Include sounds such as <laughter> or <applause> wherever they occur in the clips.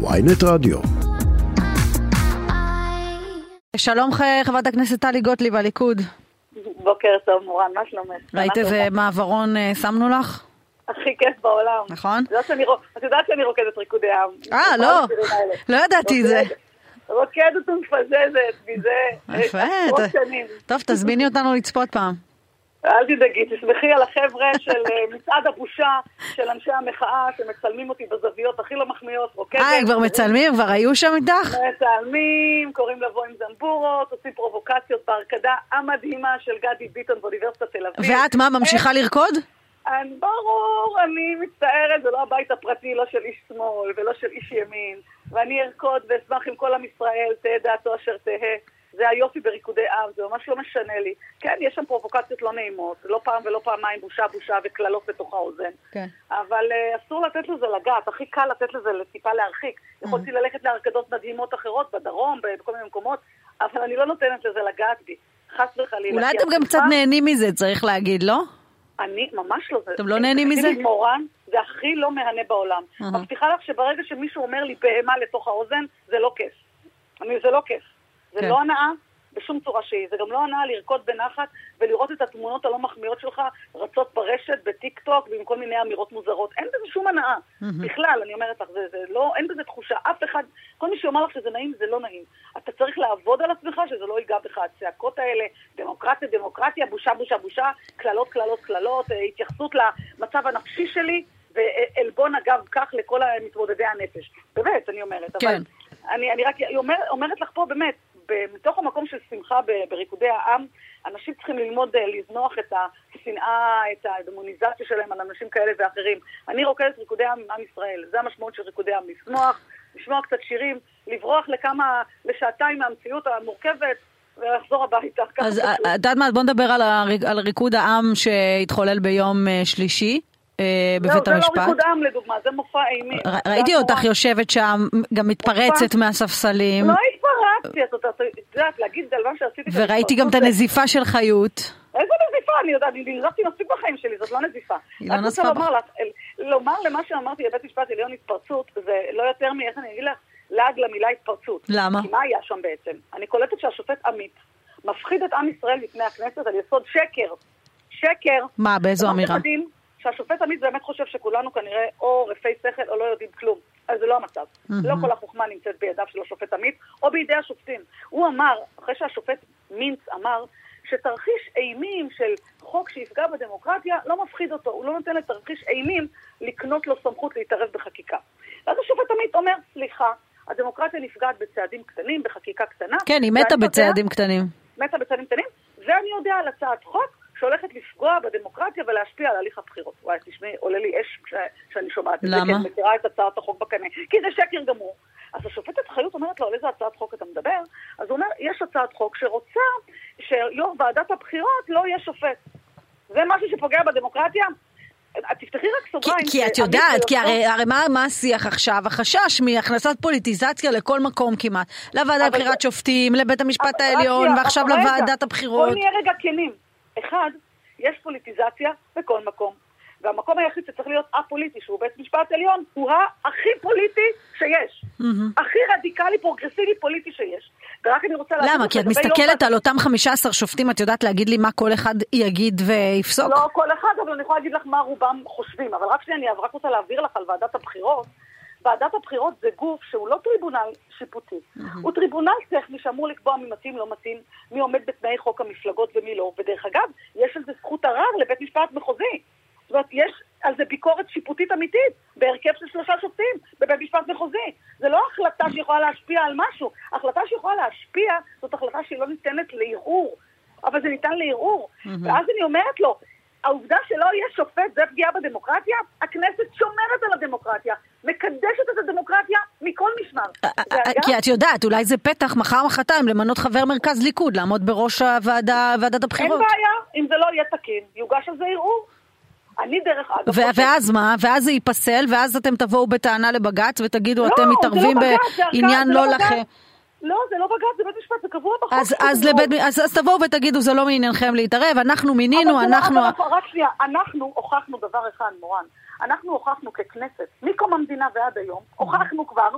ויינט רדיו. שלום חברת הכנסת טלי גוטליב, הליכוד. בוקר טוב, מורן, מה שלומך? ראית איזה מעברון אה, שמנו לך? הכי כיף בעולם. נכון. את יודעת שאני רוקדת ריקודי עם. אה, לא, לא ידעתי את זה. רוקדת ומפזזת מזה יפה. טוב, תזמיני אותנו לצפות פעם. אל תדאגי, תשמחי על החבר'ה של אה, <laughs> מצעד הבושה של אנשי המחאה שמצלמים אותי בזוויות הכי לא מחמיאות, רוקדת. אה, הם כבר מצלמים? כבר היו שם איתך? מצלמים, קוראים לבוא עם זמבורות, עושים פרובוקציות בהרקדה המדהימה של גדי ביטון באוניברסיטת תל אביב. ואת מה, ממשיכה לרקוד? ברור, אני מצטערת, זה לא הבית הפרטי, לא של איש שמאל ולא של איש ימין, ואני ארקוד ואשמח עם כל עם ישראל, תהא דעתו אשר תהא. זה היופי בריקודי עם, זה ממש לא משנה לי. כן, יש שם פרובוקציות לא נעימות, לא פעם ולא פעמיים בושה בושה וקללות בתוך האוזן. כן. אבל uh, אסור לתת לזה לגעת, הכי קל לתת לזה טיפה להרחיק. Mm-hmm. יכולתי ללכת להרקדות מדהימות אחרות בדרום, בכל מיני מקומות, אבל אני לא נותנת לזה לגעת בי. חס וחלילה. אולי אתם גם קצת נהנים מזה, צריך להגיד, לא? אני ממש לא... אתם לא נהנים מזה? מורן, זה הכי לא מהנה בעולם. מבטיחה לך שברגע שמישהו אומר לי בהמה לתוך האוזן, זה לא כיף. אני, זה לא כיף. זה כן. לא הנאה בשום צורה שהיא. זה גם לא הנאה לרקוד בנחת ולראות את התמונות הלא מחמיאות שלך רצות ברשת, בטיק טוק, ועם כל מיני אמירות מוזרות. אין בזה שום הנאה. Mm-hmm. בכלל, אני אומרת לך, זה, זה לא, אין בזה תחושה. אף אחד, כל מי שאומר לך שזה נעים, זה לא נעים. אתה צריך לעבוד על עצמך שזה לא ייגע בך. הצעקות האלה, דמוקרטיה, דמוקרטיה, בושה, בושה, בושה, קללות, קללות, קללות, אה, התייחסות למצב הנפשי שלי. ועלבון אגב כך לכל מתמודדי הנפש. באמת, אני אומרת. כן. אבל אני, אני רק אומר, אומרת לך פה באמת, מתוך המקום של שמחה בריקודי העם, אנשים צריכים ללמוד אה, לזנוח את השנאה, את הדמוניזציה שלהם על אנשים כאלה ואחרים. אני רוקדת ריקודי עם, עם ישראל, זה המשמעות של ריקודי עם, לשמוח, לשמוע קצת שירים, לברוח לכמה, לשעתיים מהמציאות המורכבת. ולחזור הביתה. אז את יודעת מה, בוא נדבר על, הריק, על ריקוד העם שהתחולל ביום אה, שלישי. אה, בבית המשפט. זה לא ריקוד עם לדוגמה, זה מופע אימים. ראיתי אותך יושבת שם, גם מתפרצת מהספסלים. לא התפרצתי, את יודעת, להגיד על מה שעשיתי... וראיתי גם את הנזיפה של חיות. איזה נזיפה? אני יודעת, אני נזפתי מספיק בחיים שלי, זאת לא נזיפה. היא לא נזפה בך. לומר למה שאמרתי לבית משפט עליון התפרצות, זה לא יותר מאיך אני אגיד לך, לעג למילה התפרצות. למה? כי מה היה שם בעצם? אני קולטת שהשופט עמית מפחיד את עם ישראל לפני הכנסת על יסוד שקר. שקר. מה, באיזו אמירה? שהשופט עמית באמת חושב שכולנו כנראה או רפי שכל או לא יודעים כלום. אז זה לא המצב. Mm-hmm. לא כל החוכמה נמצאת בידיו של השופט עמית, או בידי השופטים. הוא אמר, אחרי שהשופט מינץ אמר, שתרחיש אימים של חוק שיפגע בדמוקרטיה לא מפחיד אותו, הוא לא נותן לתרחיש אימים לקנות לו סמכות להתערב בחקיקה. ואז השופט עמית אומר, סליחה, הדמוקרטיה נפגעת בצעדים קטנים, בחקיקה קטנה. כן, היא מתה בצעדים יודע, קטנים. מתה בצעדים קטנים, ואני יודע על הצעת חוק לפגוע בדמוקרטיה ולהשפיע על הליך הבחירות. וואי, תשמעי, עולה לי אש כשאני שומעת את זה, כי אני מכירה את הצעת החוק בקנה, כי זה שקר גמור. אז השופטת חיות אומרת לו, על איזה הצעת חוק אתה מדבר? אז הוא אומר, יש הצעת חוק שרוצה שיו"ר ועדת הבחירות לא יהיה שופט. זה משהו שפוגע בדמוקרטיה? תפתחי רק סוגריים. כי, כי את יודעת, כי הרי, הרי מה, מה השיח עכשיו? החשש מהכנסת פוליטיזציה לכל מקום כמעט. לוועדת בחירת שופטים, לבית המשפט העליון, ועכשיו לוועדת הבחירות. בואי נהיה רגע כנים. אחד, יש פוליטיזציה בכל מקום. והמקום היחיד שצריך להיות א-פוליטי, שהוא בית משפט עליון, הוא הכי פוליטי שיש. Mm-hmm. הכי רדיקלי, פרוגרסיבי, פוליטי שיש. ורק אני רוצה להגיד... למה? כי את מסתכלת על אותם 15 שופטים, את יודעת להגיד לי מה כל אחד יגיד ויפסוק? לא כל אחד, אבל אני יכולה להגיד לך מה רובם חושבים. אבל רק שנייה, אני רק רוצה להעביר לך על ועדת הבחירות. ועדת הבחירות זה גוף שהוא לא טריבונל שיפוטי, mm-hmm. הוא טריבונל טכני שאמור לקבוע מי מתאים, לא מתאים, מי עומד בתנאי חוק המפלגות ומי לא, ודרך אגב, יש על זה זכות ערר לבית משפט מחוזי. זאת אומרת, יש על זה ביקורת שיפוטית אמיתית, בהרכב של שלושה שופטים, בבית משפט מחוזי. זה לא החלטה שיכולה להשפיע על משהו, החלטה שיכולה להשפיע זאת החלטה שהיא לא ניתנת לערעור, אבל זה ניתן לערעור. Mm-hmm. ואז אני אומרת לו, העובדה שלא יהיה שופט זה פגיעה בדמוקרטיה? הכנסת שומרת על הדמוקרטיה, מקדשת את הדמוקרטיה משמר. אה, אה, כי את יודעת, אולי זה פתח מחר מחרתיים למנות חבר מרכז ליכוד, לעמוד בראש ועדת הבחירות. אין בעיה, אם זה לא יהיה תקין, יוגש על זה ערעור. אני דרך אגב... ואז מה? ואז זה ייפסל, ואז אתם תבואו בטענה לבג"ץ ותגידו, לא, אתם מתערבים לא בעניין לא, לא לכם. לא, זה לא בג"ץ, זה בית משפט, זה קבוע בחוק. אז, אז, לבית, אז, אז תבואו ותגידו, זה לא מעניינכם להתערב, אנחנו מינינו, אנחנו... אבל רק שנייה, אנחנו הוכחנו דבר אחד, מורן. אנחנו הוכחנו ככנסת, מקום המדינה ועד היום, הוכחנו כבר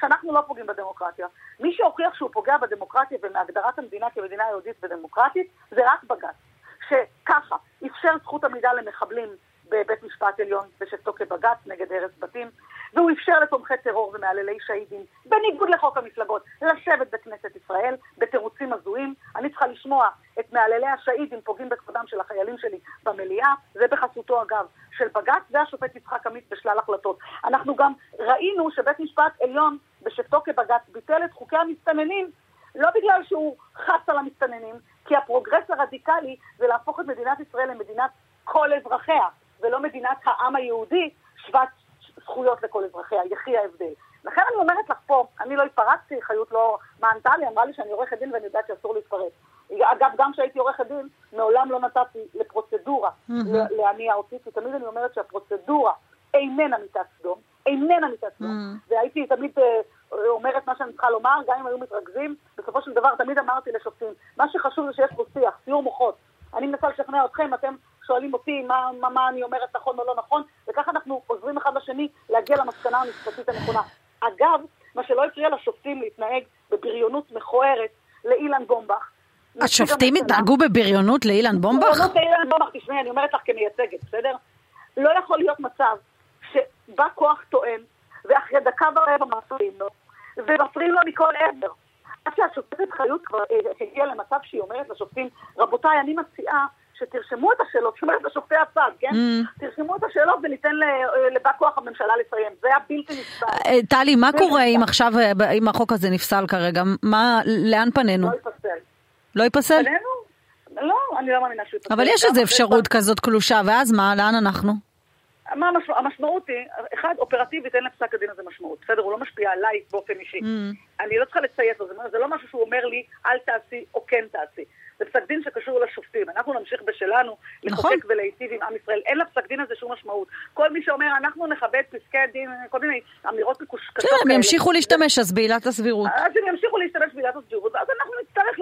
שאנחנו לא פוגעים בדמוקרטיה. מי שהוכיח שהוא פוגע בדמוקרטיה ומהגדרת המדינה כמדינה יהודית ודמוקרטית, זה רק בג"ץ. שככה, אפשר זכות עמידה למחבלים בבית משפט עליון בשבתו כבג"ץ נגד הרס בתים, והוא אפשר לתומכי טרור ומעללי שהידים, בניגוד לחוק המפלגות, לשבת בכנסת ישראל בתירוצים הזויים. אני צריכה לשמוע את מעללי השהידים פוגעים בכבודם של החיילים שלי במליאה, זה בחסותו אגב של בג"ץ והשופט יצחק עמית בשלל החלטות. אנחנו גם ראינו שבית משפט עליון בשבתו כבג"ץ ביטל את חוקי המסתננים לא בגלל שהוא חס על המסתננים, כי הפרוגרס הרדיקלי זה להפוך את מדינת ישראל למדינת כל אזרחיה, ולא מדינת העם היהודי שוות זכויות לכל אזרחיה, יחי ההבדל. לכן אני אומרת לך פה, אני לא התפרצתי, חיות לא מענתה לי, אמרה לי שאני עורכת דין ואני יודעת שאסור להתפרץ. אגב, גם כשהייתי עורכת דין, מעולם לא נתתי לפרוצדורה להניע אותי, כי תמיד אני אומרת שהפרוצדורה איננה מיטת סדום, איננה מיטת סדום, והייתי תמיד אה, אומרת מה שאני צריכה לומר, גם אם היו מתרכזים, בסופו של דבר תמיד אמרתי לשופטים, מה שחשוב זה שיש פה שיח, סיור מוחות. אני מנסה לשכנע אתכם, אתם שואלים אותי מה, מה, מה אני אומרת נכון או לא נכון, וככה אנחנו לשני להגיע למסקנה המשפטית הנכונה. אגב, מה שלא הפריע לשופטים להתנהג בבריונות מכוערת לאילן בומבך. השופטים התנהגו בבריונות לאילן בומבך? בבריונות לאילן בומבך, תשמעי, אני אומרת לך כמייצגת, בסדר? לא יכול להיות מצב שבא כוח טוען, ואחרי דקה ורבע מפריעים לו, ומפריעים לו מכל עבר. עד שהשופטת חיות כבר אה, הגיעה למצב שהיא אומרת לשופטים, רבותיי, אני מציעה שתרשמו את השאלות, שאומרת לשופטי הצד, כן? Mm. תרשמו את השאלות וניתן אה, לבא כוח הממשלה לסיים. זה היה בלתי נסבל. אה, טלי, מה קורה אם עכשיו, אם החוק הזה נפסל כרגע? מה, לאן פנינו? לא ייפסל. לא ייפסל? פנינו? לא, אני לא מאמינה שהוא ייפסל. אבל יש איזו אפשרות כזאת קלושה, ואז מה, לאן אנחנו? מה המשמעות? המשמעות היא, אחד, אופרטיבית אין לפסק הדין הזה משמעות, בסדר? הוא לא משפיע עליי באופן אישי. Mm. אני לא צריכה לציית לו, זה לא משהו שהוא אומר לי, אל תעשי או כן תעשי. זה פסק דין שקשור לשופטים. אנחנו נמשיך בשלנו, לחוקק נכון. ולהיטיב עם עם ישראל. אין לפסק דין הזה שום משמעות. כל מי שאומר, אנחנו נכבד פסקי דין, כל מיני אמירות מקושקשות כאלה. כן, הם ימשיכו להשתמש אז בעילת הסבירות. אז הם ימשיכו להשתמש בעילת הסבירות, ואז אנחנו נצטרך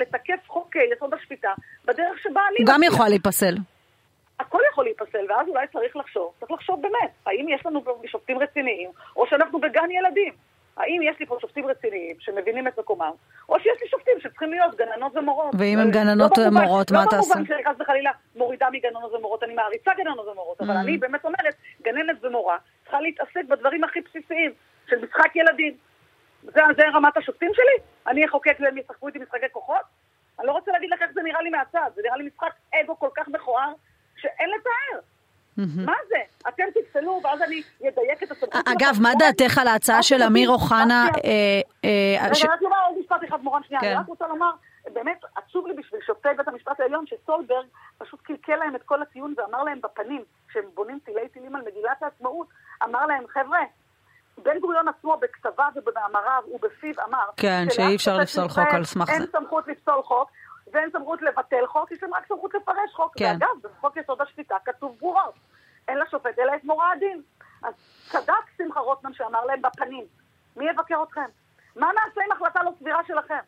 לתקף חוק יסוד השפיטה בדרך שבה אני... גם יכול להיפסל. הכל יכול להיפסל, ואז אולי צריך לחשוב, צריך לחשוב באמת, האם יש לנו שופטים רציניים, או שאנחנו בגן ילדים. האם יש לי פה שופטים רציניים שמבינים את מקומם, או שיש לי שופטים שצריכים להיות גננות ומורות. ואם הם גננות לא ומורות, מה תעשה? לא במובן שאני חס וחלילה מורידה מגננות ומורות, אני מעריצה גננות ומורות, אבל mm. אני באמת אומרת, גננת ומורה צריכה להתעסק בדברים הכי בסיסיים של משחק ילדים. זה, זה רמת השופטים שלי? אני אחוקק והם ישחקו איתי משחקי כוחות? אני לא רוצה להגיד לך איך זה נראה לי מהצד, זה נראה לי משחק אגו כל כך מכוער, שאין לתאר. מה זה? אתם תפסלו, ואז אני אדייק את הסמכות אגב, מה דעתך על ההצעה של אמיר אוחנה? אה, אה, רגע, רק לומר עוד משפט אחד, מורן, שנייה. אני כן. רק רוצה לומר, באמת עצוב לי בשביל שופטי בית המשפט העליון, שסולברג פשוט קלקל להם את כל הטיעון ואמר להם בפנים, כשהם בונים טילי טילים על מגילת העצמאות, אמר להם, חבר'ה, בן גוריון עצמו בכתביו ובמאמריו ובפיו אמר... כן, שאי אפשר לפסול חוק על סמך זה. אין סמכות לפסול חוק, ואין סמכות לבטל חוק, יש להם רק סמכות לפרש חוק. כן. ואגב, בחוק יסוד השפיטה כתוב ברורות. אין לשופט אלא את מורא הדין. אז צדק שמחה רוטמן שאמר להם בפנים, מי יבקר אתכם? מה נעשה עם החלטה לא סבירה שלכם?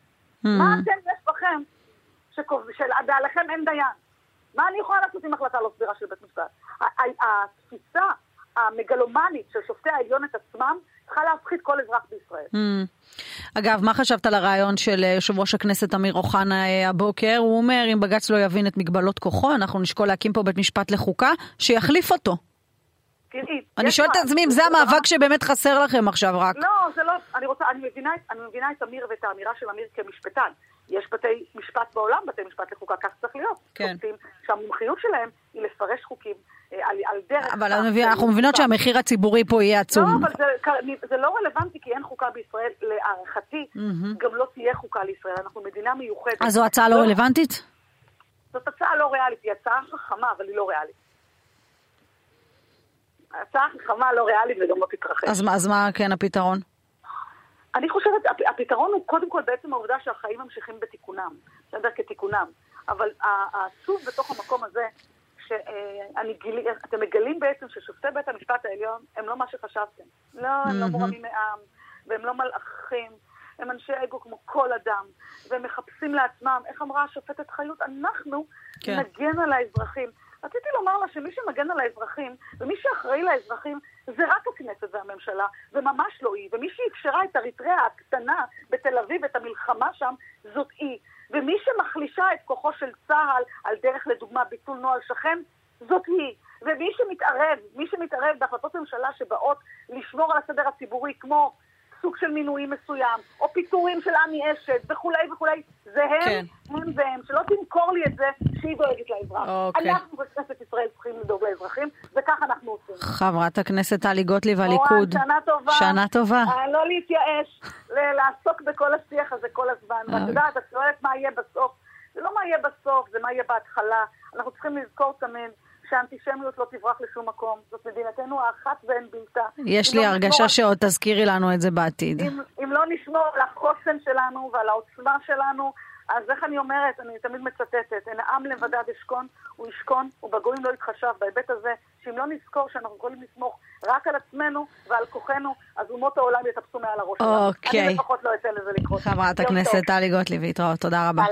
Mm. מה אתם יש בכם שעליכם אין דיין? מה אני יכולה לעשות עם החלטה לא סבירה של בית משפט? התפיסה המגלומנית של שופטי העליון את עצמם צריכה להפחיד כל אזרח בישראל. Mm. אגב, מה חשבת על הרעיון של אה, יושב ראש הכנסת אמיר אוחנה אה, הבוקר? הוא אומר, אם בג"ץ לא יבין את מגבלות כוחו, אנחנו נשקול להקים פה בית משפט לחוקה, שיחליף אותו. אני שואלת את עצמי אם זה המאבק שבאמת חסר לכם עכשיו רק. לא, זה לא, אני רוצה, אני מבינה, אני מבינה את אמיר ואת האמירה של אמיר כמשפטן. יש בתי משפט בעולם, בתי משפט לחוקה, כך צריך להיות. כן. שהמומחיות שלהם היא לפרש חוקים על, על דרך... אבל אנחנו מבינות שהמחיר הציבורי פה יהיה עצום. לא, אבל זה, זה לא רלוונטי כי אין חוקה בישראל. להערכתי, mm-hmm. גם לא תהיה חוקה לישראל. אנחנו מדינה מיוחדת. אז זו הצעה לא, לא רלוונטית? זאת הצעה לא ריאלית. היא הצעה חכמה, אבל היא לא ריאלית. הצעה חכמה, לא ריאלית וגם לא תתרחש. אז, אז מה כן הפתרון? אני חושבת, הפתרון הוא קודם כל בעצם העובדה שהחיים ממשיכים בתיקונם, בסדר? כתיקונם. אבל העצוב בתוך המקום הזה, שאתם מגלים בעצם ששופטי בית המשפט העליון הם לא מה שחשבתם. לא, הם לא מורמים מעם, והם לא מלאכים, הם אנשי אגו כמו כל אדם, והם מחפשים לעצמם, איך אמרה השופטת חיות, אנחנו כן. נגן על האזרחים. רציתי לומר לה שמי שמגן על האזרחים, ומי שאחראי לאזרחים, זה רק הכנסת והממשלה, וממש לא היא. ומי שאפשרה את אריתריאה הקטנה בתל אביב, את המלחמה שם, זאת היא. ומי שמחלישה את כוחו של צה"ל, על דרך לדוגמה ביטול נוהל שכן, זאת היא. ומי שמתערב, מי שמתערב בהחלטות ממשלה שבאות לשמור על הסדר הציבורי, כמו סוג של מינוי מסוים, או פיטורים של עמי אשת וכולי וכולי, זה הם, כן. הם והם, שלא תמכור לי את זה שהיא דואגת לאזרח. אוקיי. אנחנו בכנסת ישראל צריכים לדאוג לאזרחים, וכך אנחנו עושים. חברת הכנסת טלי גוטליב, הליכוד. שנה טובה. שנה טובה. אה, לא להתייאש, לעסוק בכל השיח הזה כל הזמן. ואת אוקיי. יודעת, את שואלת מה יהיה בסוף. זה לא מה יהיה בסוף, זה מה יהיה בהתחלה. אנחנו צריכים לזכור תמיד שהאנטישמיות לא תברח לשום מקום. זאת מדינתנו האחת ואין בלתה. יש לי לא הרגשה שעוד תזכירי לנו את זה בעתיד. אם, אם לא נשמור על החוסן שלנו ועל העוצמה שלנו, אז איך אני אומרת, אני תמיד מצטטת, אין העם לבדד ישכון, הוא ישכון, ובגויים לא יתחשב. בהיבט הזה, שאם לא נזכור שאנחנו יכולים לסמוך רק על עצמנו ועל כוחנו, אז אומות העולם יטפסו מעל הראש שלנו. אוקיי. אני לפחות לא אתן לזה לקרות. חברת הכנסת טלי גוטליב, להתראות, תודה רבה.